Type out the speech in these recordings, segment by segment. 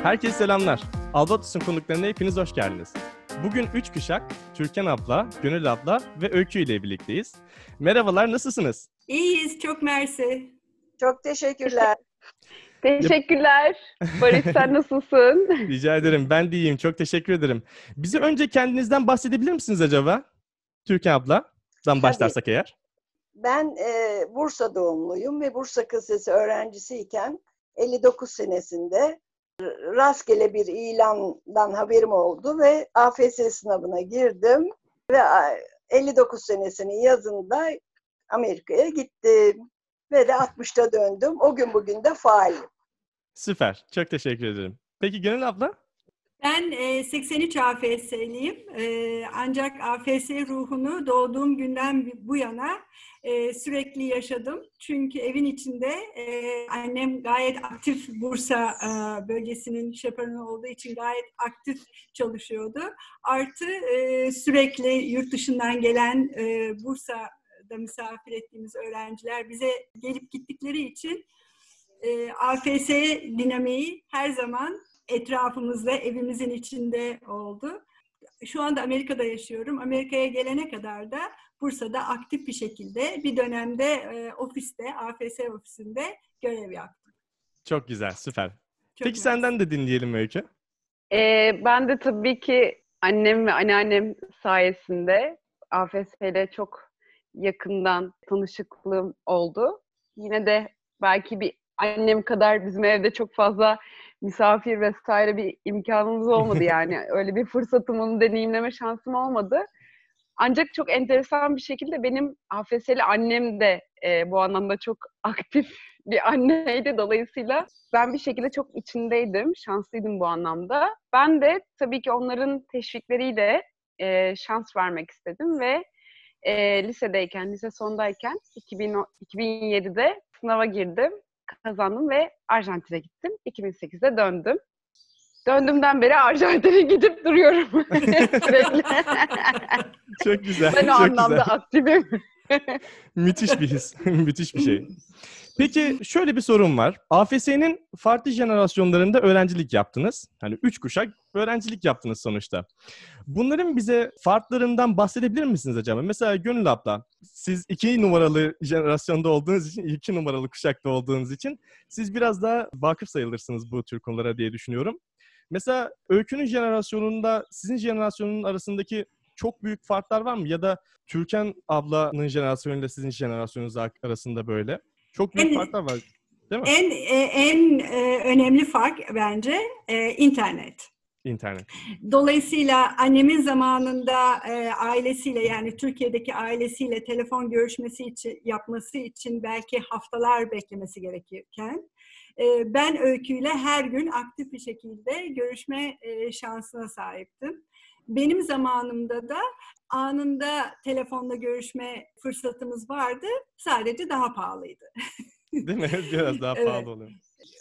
Herkese selamlar. Albatos'un konuklarına hepiniz hoş geldiniz. Bugün üç kuşak, Türkan abla, Gönül abla ve Öykü ile birlikteyiz. Merhabalar, nasılsınız? İyiyiz, çok mersi. Çok teşekkürler. Teşekkürler. Barış sen nasılsın? Rica ederim, ben de iyiyim. Çok teşekkür ederim. Bize önce kendinizden bahsedebilir misiniz acaba? Türkan abladan başlarsak eğer. Ben e, Bursa doğumluyum ve Bursa Kız Sesi öğrencisiyken 59 senesinde rastgele bir ilandan haberim oldu ve AFS sınavına girdim ve 59 senesinin yazında Amerika'ya gittim ve de 60'ta döndüm. O gün bugün de faalim. Süper. Çok teşekkür ederim. Peki Gönül abla? Ben e, 83 AFS'liyim. E, ancak AFS ruhunu doğduğum günden bu yana e, sürekli yaşadım. Çünkü evin içinde e, annem gayet aktif Bursa e, bölgesinin şaparını olduğu için gayet aktif çalışıyordu. Artı e, sürekli yurt dışından gelen e, Bursa'da misafir ettiğimiz öğrenciler bize gelip gittikleri için e, AFS dinamiği her zaman etrafımızda, evimizin içinde oldu. Şu anda Amerika'da yaşıyorum. Amerika'ya gelene kadar da Bursa'da aktif bir şekilde bir dönemde e, ofiste, AFS ofisinde görev yaptım. Çok güzel, süper. Çok Peki güzel. senden de dinleyelim Öykü. Ee, ben de tabii ki annem ve anneannem sayesinde AFS ile çok yakından tanışıklığım oldu. Yine de belki bir annem kadar bizim evde çok fazla misafir vesaire bir imkanımız olmadı yani. Öyle bir fırsatım onu deneyimleme şansım olmadı. Ancak çok enteresan bir şekilde benim AFS'li annem de e, bu anlamda çok aktif bir anneydi. Dolayısıyla ben bir şekilde çok içindeydim. Şanslıydım bu anlamda. Ben de tabii ki onların teşvikleriyle e, şans vermek istedim ve e, lisedeyken, lise sondayken 2000, 2007'de sınava girdim kazandım ve Arjantin'e gittim. 2008'de döndüm. Döndüğümden beri Arjantin'e gidip duruyorum. Çok güzel, ben o çok anlamda güzel. aktifim. Müthiş bir his, müthiş bir şey. Peki şöyle bir sorun var. AFS'nin farklı jenerasyonlarında öğrencilik yaptınız. Hani üç kuşak öğrencilik yaptınız sonuçta. Bunların bize farklarından bahsedebilir misiniz acaba? Mesela Gönül abla, siz iki numaralı jenerasyonda olduğunuz için, iki numaralı kuşakta olduğunuz için siz biraz daha vakıf sayılırsınız bu tür konulara diye düşünüyorum. Mesela Öykü'nün jenerasyonunda sizin jenerasyonun arasındaki çok büyük farklar var mı? Ya da Türkan ablanın jenerasyonuyla sizin jenerasyonunuz arasında böyle. Çok büyük En- farklar var. Değil mi? En e, en e, önemli fark bence e, internet. İnternet. Dolayısıyla annemin zamanında e, ailesiyle yani Türkiye'deki ailesiyle telefon görüşmesi için yapması için belki haftalar beklemesi gerekirken e, ben Öykü'yle her gün aktif bir şekilde görüşme e, şansına sahiptim. Benim zamanımda da anında telefonla görüşme fırsatımız vardı. Sadece daha pahalıydı. Değil mi? Biraz daha Evet. pahalı oluyor.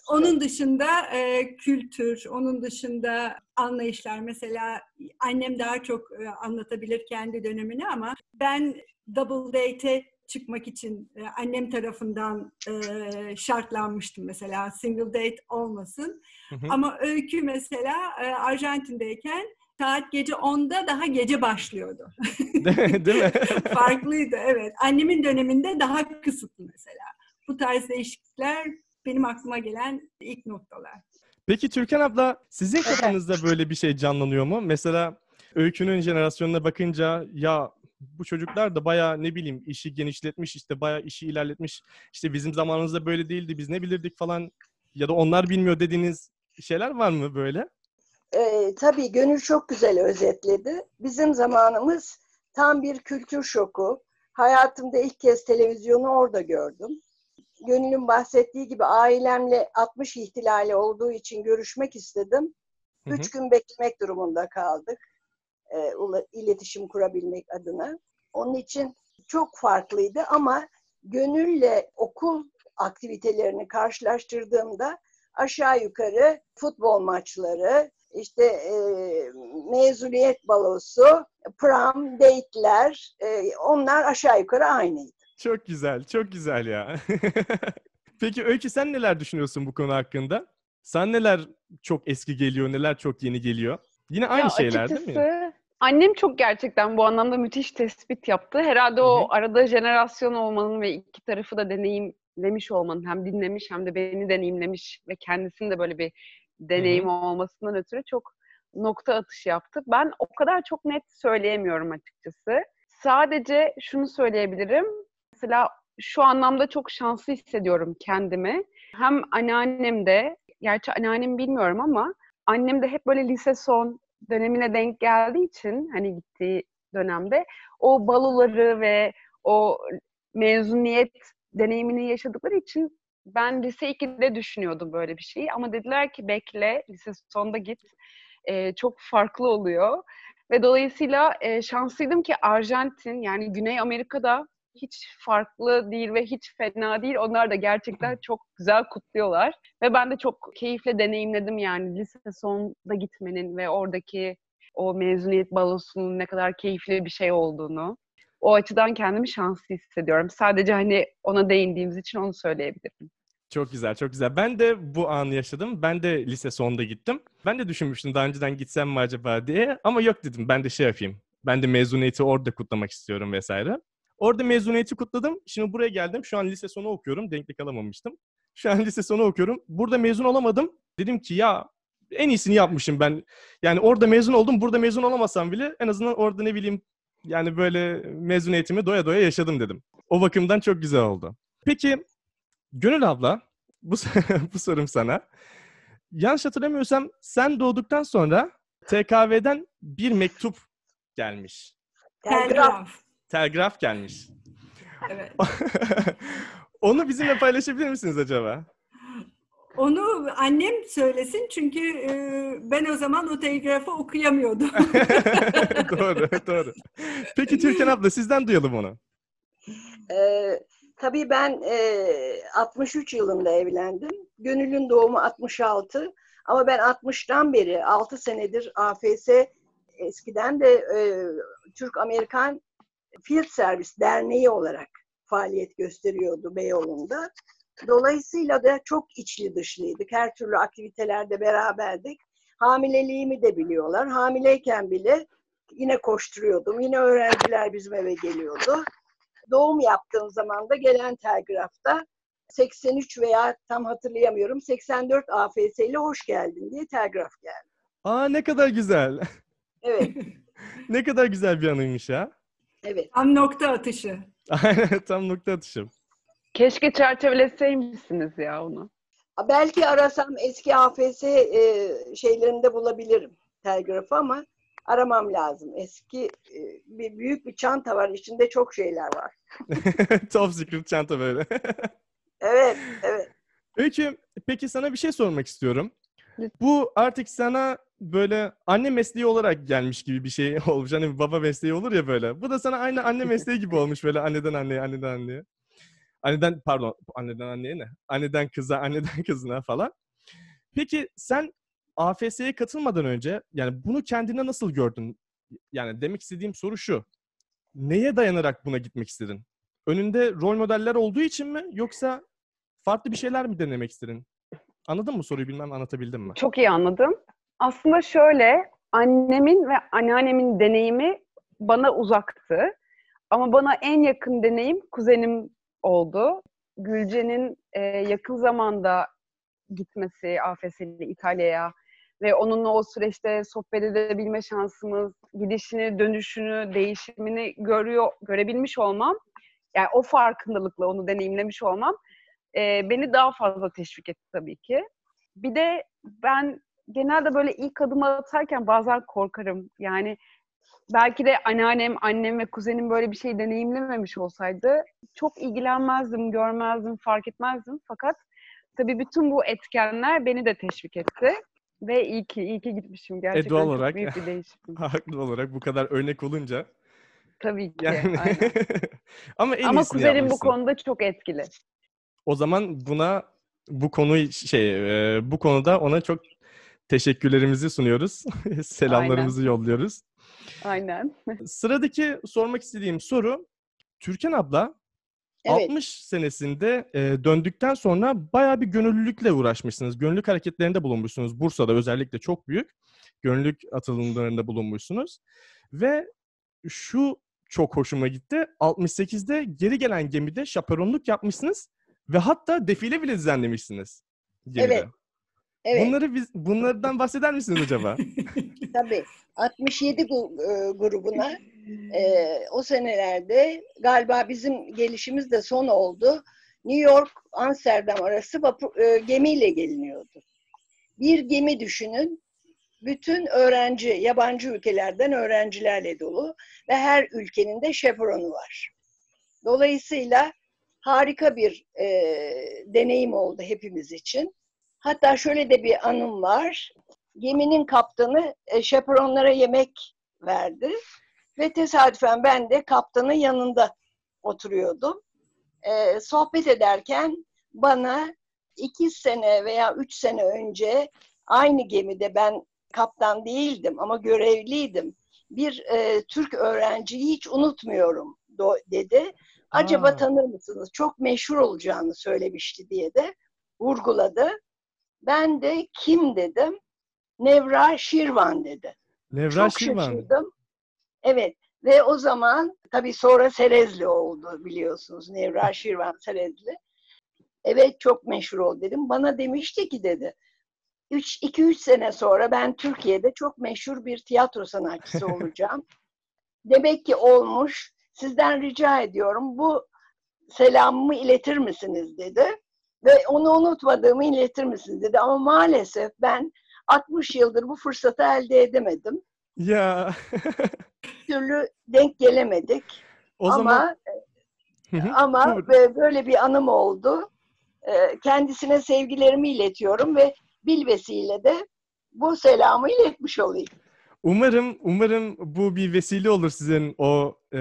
Onun dışında e, kültür, onun dışında anlayışlar. Mesela annem daha çok e, anlatabilir kendi dönemini ama ben double date'e çıkmak için e, annem tarafından e, şartlanmıştım mesela single date olmasın. Hı hı. Ama öykü mesela e, Arjantin'deyken saat gece 10'da daha gece başlıyordu. Değil mi? Farklıydı evet. Annemin döneminde daha kısıtlı mesela. Bu tarz değişiklikler benim aklıma gelen ilk noktalar. Peki Türkan abla sizin kafanızda böyle bir şey canlanıyor mu? Mesela Öykü'nün jenerasyonuna bakınca ya bu çocuklar da bayağı ne bileyim işi genişletmiş işte bayağı işi ilerletmiş. İşte bizim zamanımızda böyle değildi biz ne bilirdik falan ya da onlar bilmiyor dediğiniz şeyler var mı böyle? Ee, tabii Gönül çok güzel özetledi. Bizim zamanımız tam bir kültür şoku. Hayatımda ilk kez televizyonu orada gördüm. Gönül'ün bahsettiği gibi ailemle 60 ihtilali olduğu için görüşmek istedim. Hı hı. Üç gün beklemek durumunda kaldık. e, iletişim kurabilmek adına. Onun için çok farklıydı ama Gönül'le okul aktivitelerini karşılaştırdığımda aşağı yukarı futbol maçları, işte e, mezuniyet balosu, prom, date'ler e, onlar aşağı yukarı aynıydı. Çok güzel, çok güzel ya. Peki Öykü sen neler düşünüyorsun bu konu hakkında? Sana neler çok eski geliyor, neler çok yeni geliyor? Yine aynı Ya şeyler değil mi? açıkçası Annem çok gerçekten bu anlamda müthiş tespit yaptı. Herhalde Hı o arada jenerasyon olmanın ve iki tarafı da deneyimlemiş olmanın hem dinlemiş hem de beni deneyimlemiş ve kendisinin de böyle bir deneyim olmasından ötürü çok nokta atışı yaptı. Ben o kadar çok net söyleyemiyorum açıkçası. Sadece şunu söyleyebilirim. Mesela şu anlamda çok şanslı hissediyorum kendimi. Hem anneannem de, gerçi anneannemi bilmiyorum ama annem de hep böyle lise son dönemine denk geldiği için hani gittiği dönemde o baloları ve o mezuniyet deneyimini yaşadıkları için ben lise 2'de düşünüyordum böyle bir şeyi ama dediler ki bekle lise sonda git Ee, çok farklı oluyor ve dolayısıyla e, şanslıydım ki Arjantin yani Güney Amerika'da hiç farklı değil ve hiç fena değil. Onlar da gerçekten çok güzel kutluyorlar. Ve ben de çok keyifle deneyimledim yani lise sonda gitmenin ve oradaki o mezuniyet balosunun ne kadar keyifli bir şey olduğunu. O açıdan kendimi şanslı hissediyorum. Sadece hani ona değindiğimiz için onu söyleyebilirim. Çok güzel, çok güzel. Ben de bu anı yaşadım. Ben de lise sonunda gittim. Ben de düşünmüştüm daha önceden gitsem mi acaba diye. Ama yok dedim ben de şey yapayım. Ben de mezuniyeti orada kutlamak istiyorum vesaire. Orada mezuniyeti kutladım. Şimdi buraya geldim. Şu an lise sonu okuyorum. Denklik alamamıştım. Şu an lise sonu okuyorum. Burada mezun olamadım. Dedim ki ya en iyisini yapmışım ben. Yani orada mezun oldum. Burada mezun olamasam bile en azından orada ne bileyim yani böyle mezuniyetimi doya doya yaşadım dedim. O bakımdan çok güzel oldu. Peki Gönül abla bu, bu sorum sana. Yanlış hatırlamıyorsam sen doğduktan sonra TKV'den bir mektup gelmiş. Telgraf. Telgraf. Gelmiş. Evet. Onu bizimle paylaşabilir misiniz acaba? Onu annem söylesin çünkü e, ben o zaman o telgrafı okuyamıyordum. doğru, doğru. Peki Türkan abla sizden duyalım onu. Ee, tabii ben e, 63 yılında evlendim. Gönül'ün doğumu 66. Ama ben 60'tan beri 6 senedir AFS eskiden de e, Türk-Amerikan Field Service Derneği olarak faaliyet gösteriyordu Beyoğlu'nda. Dolayısıyla da çok içli dışlıydık. Her türlü aktivitelerde beraberdik. Hamileliğimi de biliyorlar. Hamileyken bile yine koşturuyordum. Yine öğrenciler bizim eve geliyordu. Doğum yaptığım zaman da gelen telgrafta 83 veya tam hatırlayamıyorum 84 AFS ile hoş geldin diye telgraf geldi. Aa ne kadar güzel. Evet, ne kadar güzel bir anıymış ya. evet. Tam nokta atışı. Aynen tam nokta atışım. Keşke çerçeveleseymişsiniz ya onu. Belki arasam eski AFS e, şeylerinde bulabilirim telgrafı ama aramam lazım. Eski e, bir büyük bir çanta var, içinde çok şeyler var. Top secret çanta böyle. Evet, evet. Öykü, peki sana bir şey sormak istiyorum. Bu artık sana böyle anne mesleği olarak gelmiş gibi bir şey olmuş. Hani baba mesleği olur ya böyle. Bu da sana aynı anne mesleği gibi olmuş böyle anneden anneye, anneden anneye. Anneden pardon, anneden anneye ne? Anneden kıza, anneden kızına falan. Peki sen AFS'ye katılmadan önce yani bunu kendine nasıl gördün? Yani demek istediğim soru şu. Neye dayanarak buna gitmek istedin? Önünde rol modeller olduğu için mi yoksa farklı bir şeyler mi denemek istedin? Anladın mı soruyu bilmem anlatabildim mi? Çok iyi anladım. Aslında şöyle, annemin ve anneannemin deneyimi bana uzaktı. Ama bana en yakın deneyim kuzenim oldu. Gülce'nin e, yakın zamanda gitmesi AFS'li İtalya'ya ve onunla o süreçte sohbet edebilme şansımız, gidişini, dönüşünü, değişimini görüyor, görebilmiş olmam, yani o farkındalıkla onu deneyimlemiş olmam e, beni daha fazla teşvik etti tabii ki. Bir de ben genelde böyle ilk adımı atarken bazen korkarım. Yani belki de anneannem, annem ve kuzenim böyle bir şey deneyimlememiş olsaydı çok ilgilenmezdim, görmezdim, fark etmezdim. Fakat tabii bütün bu etkenler beni de teşvik etti. Ve iyi ki, iyi ki gitmişim. Gerçekten doğal çok olarak. büyük bir değişim. Haklı olarak bu kadar örnek olunca. Tabii ki. Yani aynen. ama en Ama kuzenim bu yapmışsın. konuda çok etkili. O zaman buna bu konu şey e, bu konuda ona çok teşekkürlerimizi sunuyoruz. Selamlarımızı yolluyoruz. Aynen. Sıradaki sormak istediğim soru Türkan abla Evet. 60 senesinde e, döndükten sonra bayağı bir gönüllülükle uğraşmışsınız. Gönüllülük hareketlerinde bulunmuşsunuz. Bursa'da özellikle çok büyük gönüllülük atılımlarında bulunmuşsunuz. Ve şu çok hoşuma gitti. 68'de geri gelen gemide şaperonluk yapmışsınız ve hatta defile bile düzenlemişsiniz. Gemide. Evet. Evet. Bunları biz bunlardan bahseder misiniz acaba? Tabii. 67 gu- e, grubuna e, o senelerde galiba bizim gelişimiz de son oldu. New York Amsterdam arası vapur, e, gemiyle geliniyordu. Bir gemi düşünün. Bütün öğrenci, yabancı ülkelerden öğrencilerle dolu ve her ülkenin de şepronu var. Dolayısıyla harika bir e, deneyim oldu hepimiz için. Hatta şöyle de bir anım var. Geminin kaptanı e, şeperonlara yemek verdi ve tesadüfen ben de kaptanın yanında oturuyordum. E, sohbet ederken bana iki sene veya üç sene önce aynı gemide ben kaptan değildim ama görevliydim. Bir e, Türk öğrenciyi hiç unutmuyorum dedi. Acaba Aa. tanır mısınız? Çok meşhur olacağını söylemişti diye de vurguladı. Ben de kim dedim? Nevra Şirvan dedi. Nevra Çok Şirvan. şaşırdım. Evet ve o zaman tabii sonra Serezli oldu biliyorsunuz. Nevra Şirvan Serezli. Evet çok meşhur oldu dedim. Bana demişti ki dedi. 2-3 sene sonra ben Türkiye'de çok meşhur bir tiyatro sanatçısı olacağım. Demek ki olmuş. Sizden rica ediyorum bu selamımı iletir misiniz dedi. Ve onu unutmadığımı iletir misiniz dedi. Ama maalesef ben 60 yıldır bu fırsatı elde edemedim. Ya. Türlü denk gelemedik. o ama zaman ama böyle bir anım oldu. Ee, Kendisine sevgilerimi iletiyorum ve bilvesiyle de bu selamı iletmiş olayım. Umarım umarım bu bir vesile olur sizin o e,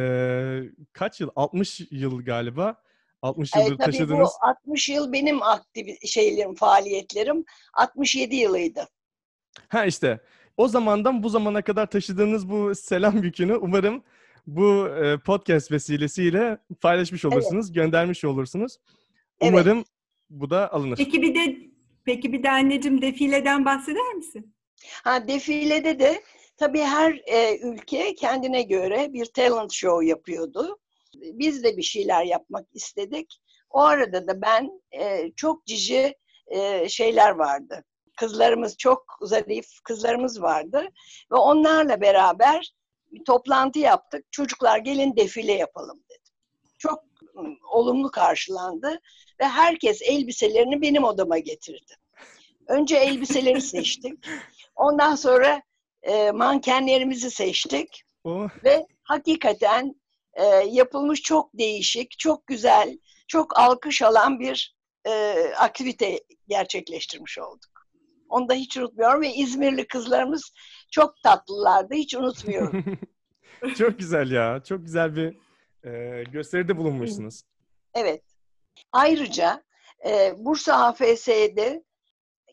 kaç yıl? 60 yıl galiba. 60 Evet, yıldır tabii taşıdığınız. bu 60 yıl benim aktif şeylerim, faaliyetlerim 67 yılıydı. Ha işte o zamandan bu zamana kadar taşıdığınız bu selam yükünü umarım bu e, podcast vesilesiyle paylaşmış olursunuz, göndermiş olursunuz. Evet. Umarım bu da alınır. Peki bir de peki bir de anneciğim defileden bahseder misin? Ha defilede de tabii her e, ülke kendine göre bir talent show yapıyordu. Biz de bir şeyler yapmak istedik. O arada da ben e, çok cici e, şeyler vardı. Kızlarımız çok zarif kızlarımız vardı ve onlarla beraber bir toplantı yaptık. Çocuklar gelin defile yapalım dedim. Çok ım, olumlu karşılandı ve herkes elbiselerini benim odama getirdi. Önce elbiseleri seçtik. Ondan sonra e, mankenlerimizi seçtik O ve hakikaten e, yapılmış çok değişik, çok güzel, çok alkış alan bir e, aktivite gerçekleştirmiş olduk. Onu da hiç unutmuyorum ve İzmirli kızlarımız çok tatlılardı, hiç unutmuyorum. çok güzel ya. Çok güzel bir e, gösteride bulunmuşsunuz. Evet. Ayrıca e, Bursa AFS'de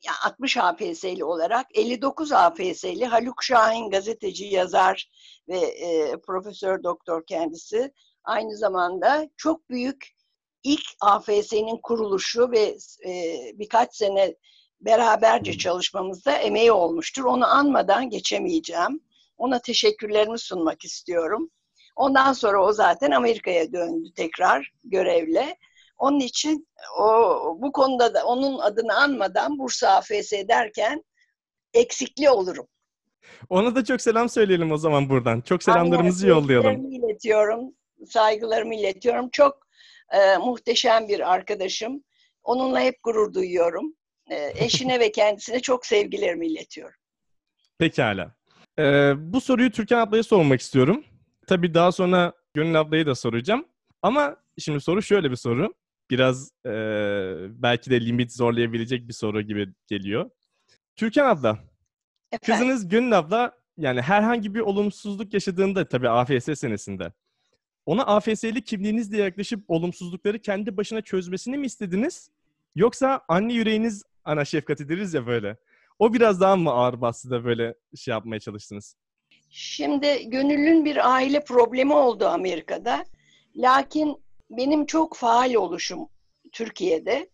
ya 60 AFS'li olarak 59 AFS'li Haluk Şahin gazeteci, yazar ve e, profesör doktor kendisi aynı zamanda çok büyük ilk AFS'nin kuruluşu ve e, birkaç sene beraberce çalışmamızda emeği olmuştur. Onu anmadan geçemeyeceğim. Ona teşekkürlerimi sunmak istiyorum. Ondan sonra o zaten Amerika'ya döndü tekrar görevle. Onun için o bu konuda da onun adını anmadan Bursa AFS derken eksikli olurum. Ona da çok selam söyleyelim o zaman buradan. Çok selamlarımızı Aynen, yollayalım. iletiyorum, saygılarımı iletiyorum. Çok e, muhteşem bir arkadaşım. Onunla hep gurur duyuyorum. E, eşine ve kendisine çok sevgilerimi iletiyorum. Pekala. Ee, bu soruyu Türkan ablaya sormak istiyorum. Tabii daha sonra Gönül ablayı da soracağım. Ama şimdi soru şöyle bir soru. Biraz e, belki de limit zorlayabilecek bir soru gibi geliyor. Türkan abla, Efendim, kızınız Gönül abla yani herhangi bir olumsuzluk yaşadığında tabii AFS senesinde ona AFS'li kimliğinizle yaklaşıp olumsuzlukları kendi başına çözmesini mi istediniz? Yoksa anne yüreğiniz ana şefkati deriz ya böyle. O biraz daha mı ağır bastı da böyle şey yapmaya çalıştınız? Şimdi Gönül'ün bir aile problemi oldu Amerika'da. Lakin benim çok faal oluşum Türkiye'de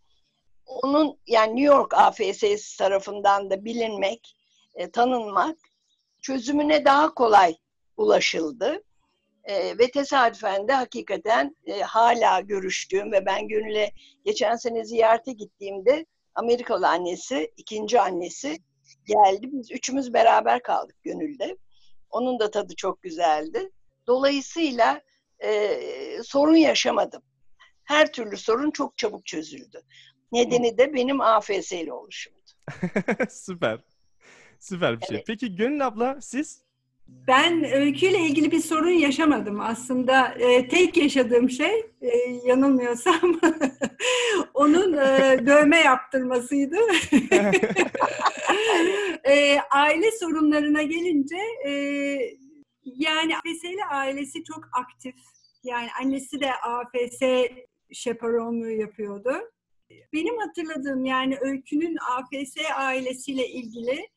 onun yani New York AFS'si tarafından da bilinmek, e, tanınmak çözümüne daha kolay ulaşıldı. E, ve tesadüfen de hakikaten e, hala görüştüğüm ve ben Gönül'e geçen sene ziyarete gittiğimde Amerikalı annesi, ikinci annesi geldi. Biz üçümüz beraber kaldık Gönül'de. Onun da tadı çok güzeldi. Dolayısıyla e, sorun yaşamadım. Her türlü sorun çok çabuk çözüldü. Nedeni de benim AFS'li oluşumdu. Süper. Süper bir şey. Evet. Peki Gönül abla siz? Ben öyküyle ilgili bir sorun yaşamadım aslında. E, tek yaşadığım şey e, yanılmıyorsam onun e, dövme yaptırmasıydı. e, aile sorunlarına gelince e, yani AFS'li ailesi çok aktif. Yani annesi de AFS şeparonluğu yapıyordu. Benim hatırladığım yani Öykü'nün AFS ailesiyle ilgili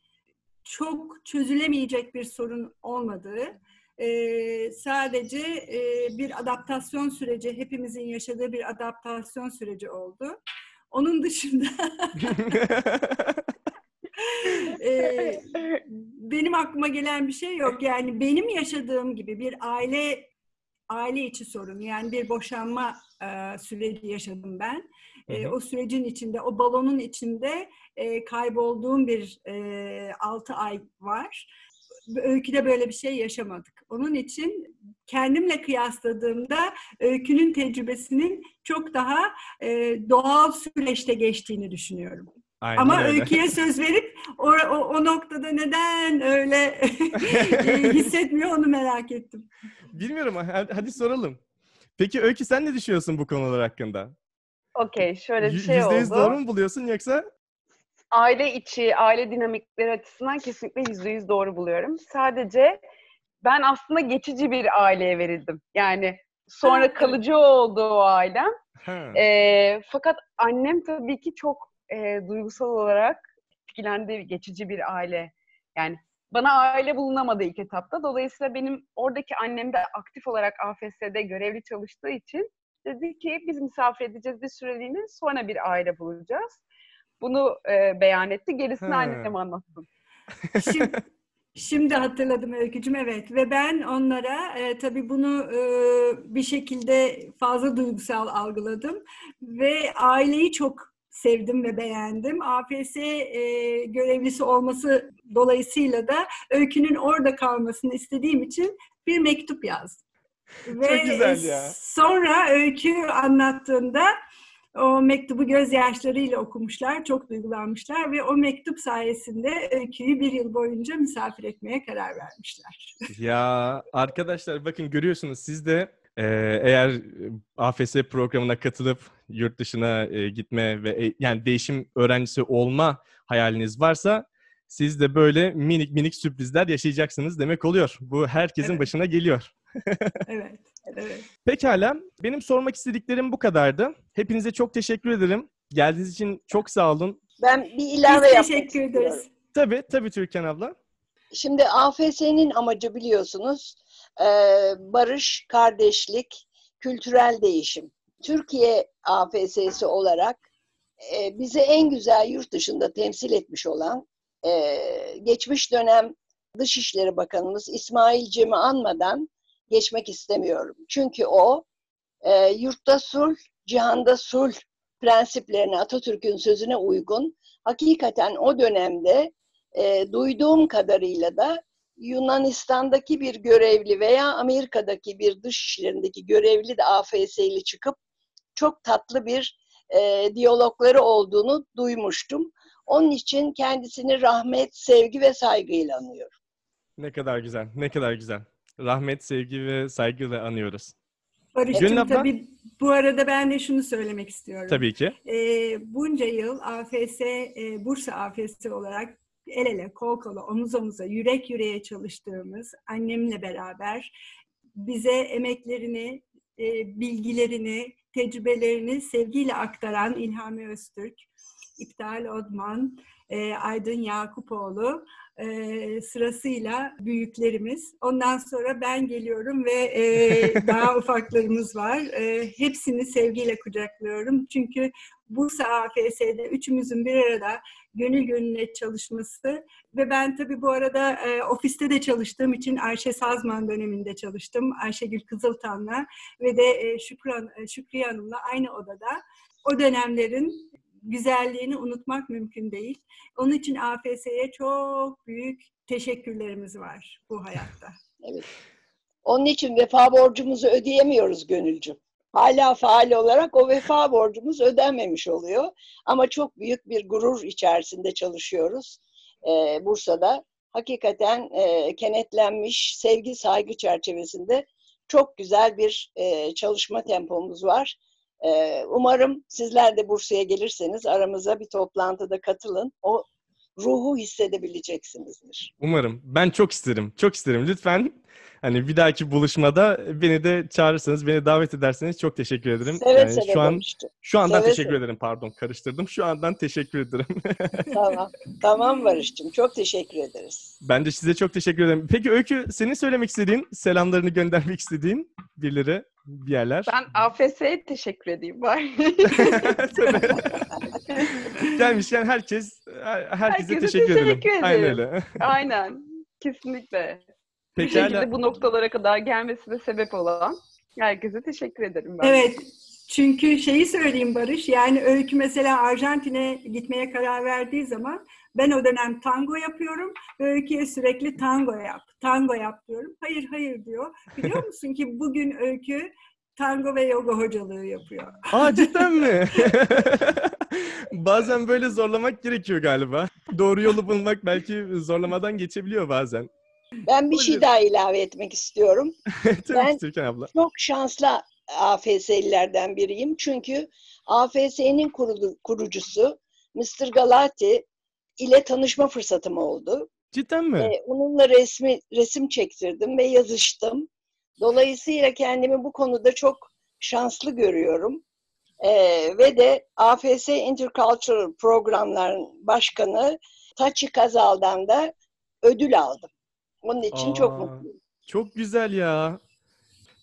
çok çözülemeyecek bir sorun olmadığı, e, sadece e, bir adaptasyon süreci, hepimizin yaşadığı bir adaptasyon süreci oldu. Onun dışında e, benim aklıma gelen bir şey yok. Yani benim yaşadığım gibi bir aile aile içi sorun, yani bir boşanma e, süreci yaşadım ben. E, Hı hı. o sürecin içinde, o balonun içinde e, kaybolduğum bir e, 6 ay var. Öyküde böyle bir şey yaşamadık. Onun için kendimle kıyasladığımda öykünün tecrübesinin çok daha e, doğal süreçte geçtiğini düşünüyorum. Aynen Ama öyle. öyküye söz verip o, o, o noktada neden öyle hissetmiyor onu merak ettim. Bilmiyorum hadi soralım. Peki Öykü sen ne düşünüyorsun bu konular hakkında? Okey, şöyle bir şey Yüzde yüz oldu. doğru mu buluyorsun yoksa? aile içi, aile dinamikleri açısından kesinlikle yüzde yüz doğru buluyorum. Sadece ben aslında geçici bir aileye verildim. Yani sonra kalıcı oldu o ailem. Ee, fakat annem tabii ki çok e, duygusal olarak etkilendi geçici bir aile. Yani bana aile bulunamadı ilk etapta. Dolayısıyla benim oradaki annem de aktif olarak AFS'de görevli çalıştığı için dedi ki biz misafir edeceğiz bir süreliğine sonra bir aile bulacağız. Bunu e, beyan etti. Gerisini Ha. annem anlatsın. Şimdi, şimdi hatırladım Öykücüm evet ve ben onlara e, tabii bunu e, bir şekilde fazla duygusal algıladım ve aileyi çok sevdim ve beğendim. AFS e, görevlisi olması dolayısıyla da Öykü'nün orada kalmasını istediğim için bir mektup yazdım. Ve güzel e, ya. sonra Öykü anlattığında o mektubu gözyaşlarıyla okumuşlar, çok duygulanmışlar ve o mektup sayesinde Öykü'yü bir yıl boyunca misafir etmeye karar vermişler. Ya arkadaşlar bakın görüyorsunuz siz de e, eğer e, AFS programına katılıp yurt dışına e, gitme ve e, yani değişim öğrencisi olma hayaliniz varsa siz de böyle minik minik sürprizler yaşayacaksınız demek oluyor. Bu herkesin Evet. başına geliyor. Evet, evet. Pekala. Benim sormak istediklerim bu kadardı. Hepinize çok teşekkür ederim. Geldiğiniz için çok sağ olun. Ben bir ilave Biz yapmak teşekkür istiyorum. ederiz. Tabii, tabii Türkan abla. Şimdi AFS'nin amacı biliyorsunuz e, barış, kardeşlik, kültürel değişim. Türkiye AFS'si olarak e, bizi en güzel yurt dışında temsil etmiş olan e, geçmiş dönem Dışişleri Bakanımız İsmail Cem'i anmadan geçmek istemiyorum. Çünkü o e, yurtta sulh, cihanda sulh prensiplerine, Atatürk'ün sözüne uygun hakikaten o dönemde e, duyduğum kadarıyla da Yunanistan'daki bir görevli veya Amerika'daki bir dış işlerindeki görevli de AFS'li çıkıp çok tatlı bir e, diyalogları olduğunu duymuştum. Onun için kendisini rahmet, sevgi ve saygıyla anıyorum. Ne kadar güzel, ne kadar güzel. Rahmet, sevgi ve saygıyla anıyoruz. Barış'cığım abla? tabii bu arada ben de şunu söylemek istiyorum. Tabii ki. E, bunca yıl AFS, e, Bursa AFS olarak el ele, kol kola, omuz omuza, yürek yüreğe çalıştığımız annemle beraber bize emeklerini, e, bilgilerini, tecrübelerini sevgiyle aktaran İlhami Öztürk, İptal Odman, e, Aydın Yakupoğlu e, sırasıyla büyüklerimiz. Ondan sonra ben geliyorum ve e, daha ufaklarımız var. E, hepsini sevgiyle kucaklıyorum. Çünkü Bursa AFS'de üçümüzün bir arada gönül gönüle çalışması ve ben tabii bu arada e, ofiste de çalıştığım için Ayşe Sazman döneminde çalıştım. Ayşegül Kızıltan'la ve de e, Şükran, e, Şükriye Hanım'la aynı odada. O dönemlerin güzelliğini unutmak mümkün değil. Onun için AFS'ye çok büyük teşekkürlerimiz var bu hayatta. Evet. Onun için vefa borcumuzu ödeyemiyoruz gönülcüm. Hala faal olarak o vefa borcumuz ödenmemiş oluyor. Ama çok büyük bir gurur içerisinde çalışıyoruz ee, Bursa'da. Hakikaten e, kenetlenmiş sevgi saygı çerçevesinde çok güzel bir e, çalışma tempomuz var. E, umarım sizler de Bursa'ya gelirseniz aramıza bir toplantıda katılın. O ruhu hissedebileceksinizdir. Umarım. Ben çok isterim. Çok isterim. Lütfen hani bir dahaki buluşmada beni de çağırırsanız, beni davet ederseniz çok teşekkür ederim. Seve yani seve şu an Barış'cığım. şu andan Seve teşekkür seve. ederim. Pardon, karıştırdım. Şu andan teşekkür ederim. Tamam. Tamam Barış'cığım. Çok teşekkür ederiz. ben de size çok teşekkür ederim. Peki Öykü, senin söylemek istediğin, selamlarını göndermek istediğin birileri, bir yerler. Ben AFS'ye teşekkür edeyim bari. Gelmişken herkes her- herkese Herkese teşekkür, teşekkür ederim. Aynen öyle. Aynen. Kesinlikle. Bir Pekala. şekilde bu noktalara kadar gelmesine sebep olan herkese teşekkür ederim ben. Evet. Çünkü şeyi söyleyeyim Barış, yani Öykü mesela Arjantin'e gitmeye karar verdiği zaman ben o dönem tango yapıyorum. ve Öykü'ye sürekli tango yap, tango yap diyorum. Hayır hayır diyor. Biliyor musun ki bugün Öykü tango ve yoga hocalığı yapıyor. Aa cidden mi? bazen böyle zorlamak gerekiyor galiba. Doğru yolu bulmak belki zorlamadan geçebiliyor bazen. Ben bir şey Buyurun. daha ilave etmek istiyorum. Ben- Türkan abla. Çok şanslı AFS'lilerden biriyim. Çünkü AFS'nin kurucusu Mr. Galati ile tanışma fırsatım oldu. Cidden mi? Ee, onunla resmi resim çektirdim ve yazıştım. Dolayısıyla kendimi bu konuda çok şanslı görüyorum. Ee, ve de AFS Intercultural Programların Başkanı Taçi Kazal'dan da ödül aldım. Onun için çok Aa. mutluyum. Çok güzel ya.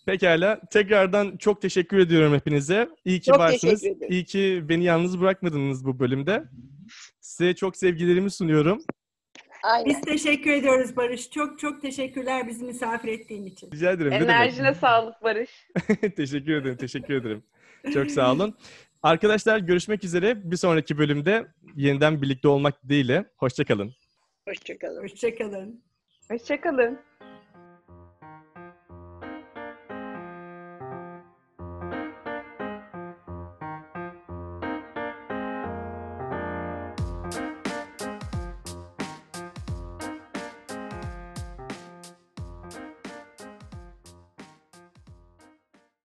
Pekala. Tekrardan çok teşekkür ediyorum hepinize. İyi ki Çok varsınız. İyi ki beni yalnız bırakmadınız bu bölümde. Size çok sevgilerimi sunuyorum. Aynen. Biz teşekkür ediyoruz Barış. Çok çok teşekkürler bizi misafir ettiğin için. Rica ederim. Enerjine sağlık Barış. teşekkür ederim. Teşekkür ederim. Çok sağ olun. Arkadaşlar görüşmek üzere. Bir sonraki bölümde yeniden birlikte olmak dileğiyle. Hoşçakalın. Hoşçakalın. Hoşçakalın. Hoşçakalın.